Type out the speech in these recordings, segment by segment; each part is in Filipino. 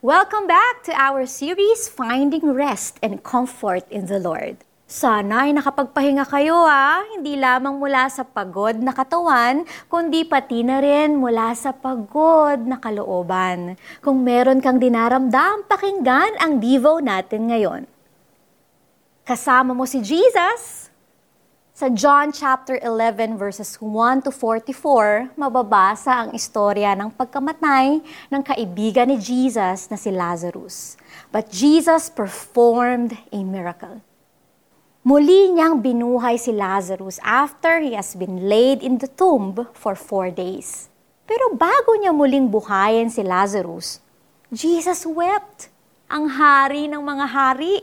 Welcome back to our series, Finding Rest and Comfort in the Lord. Sana ay nakapagpahinga kayo ha, hindi lamang mula sa pagod na katawan, kundi pati na rin mula sa pagod na kalooban. Kung meron kang dinaramdam, pakinggan ang Devo natin ngayon. Kasama mo si Jesus, sa John chapter 11 verses 1 to 44, mababasa ang istorya ng pagkamatay ng kaibigan ni Jesus na si Lazarus. But Jesus performed a miracle. Muli niyang binuhay si Lazarus after he has been laid in the tomb for four days. Pero bago niya muling buhayin si Lazarus, Jesus wept. Ang hari ng mga hari,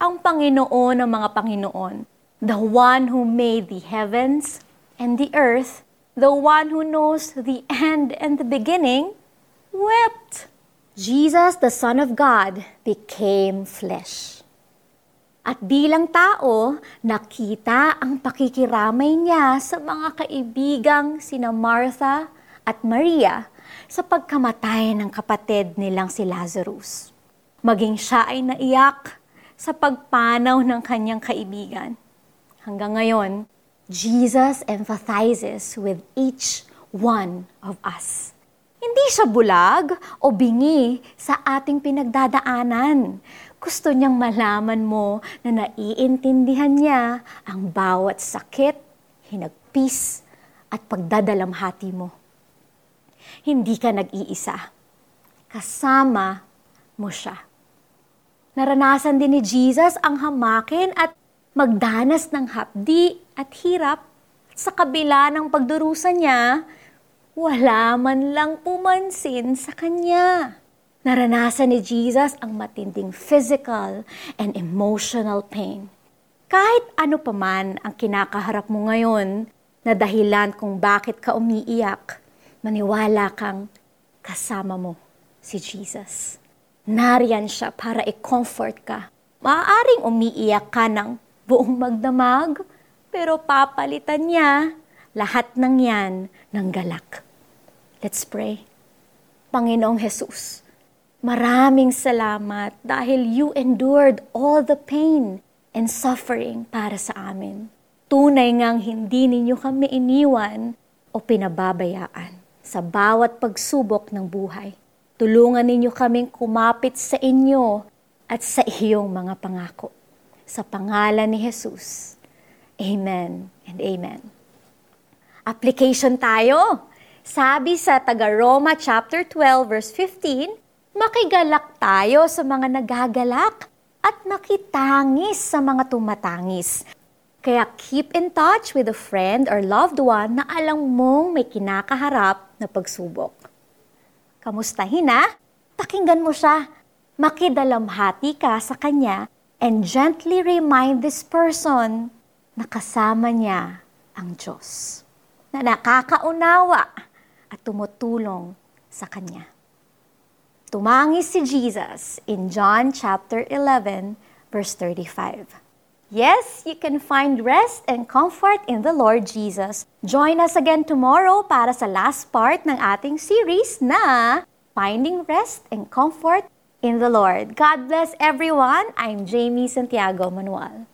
ang Panginoon ng mga Panginoon the one who made the heavens and the earth, the one who knows the end and the beginning, wept. Jesus, the Son of God, became flesh. At bilang tao, nakita ang pakikiramay niya sa mga kaibigang sina Martha at Maria sa pagkamatay ng kapatid nilang si Lazarus. Maging siya ay naiyak sa pagpanaw ng kanyang kaibigan. Hanggang ngayon, Jesus empathizes with each one of us. Hindi siya bulag o bingi sa ating pinagdadaanan. Gusto niyang malaman mo na naiintindihan niya ang bawat sakit, hinagpis, at pagdadalamhati mo. Hindi ka nag-iisa. Kasama mo siya. Naranasan din ni Jesus ang hamakin at magdanas ng hapdi at hirap sa kabila ng pagdurusa niya, wala man lang pumansin sa kanya. Naranasan ni Jesus ang matinding physical and emotional pain. Kahit ano pa man ang kinakaharap mo ngayon na dahilan kung bakit ka umiiyak, maniwala kang kasama mo si Jesus. Nariyan siya para i-comfort ka. Maaaring umiiyak ka ng buong magdamag, pero papalitan niya lahat ng yan ng galak. Let's pray. Panginoong Jesus, maraming salamat dahil you endured all the pain and suffering para sa amin. Tunay ngang hindi ninyo kami iniwan o pinababayaan sa bawat pagsubok ng buhay. Tulungan ninyo kaming kumapit sa inyo at sa iyong mga pangako. Sa pangalan ni Jesus. Amen and amen. Application tayo. Sabi sa taga-Roma chapter 12 verse 15, makigalak tayo sa mga nagagalak at makitangis sa mga tumatangis. Kaya keep in touch with a friend or loved one na alam mong may kinakaharap na pagsubok. Kamustahin na? Pakinggan mo siya. Makidalamhati ka sa kanya and gently remind this person na kasama niya ang Diyos, na nakakaunawa at tumutulong sa Kanya. Tumangis si Jesus in John chapter 11, verse 35. Yes, you can find rest and comfort in the Lord Jesus. Join us again tomorrow para sa last part ng ating series na Finding Rest and Comfort in the Lord. God bless everyone. I'm Jamie Santiago Manuel.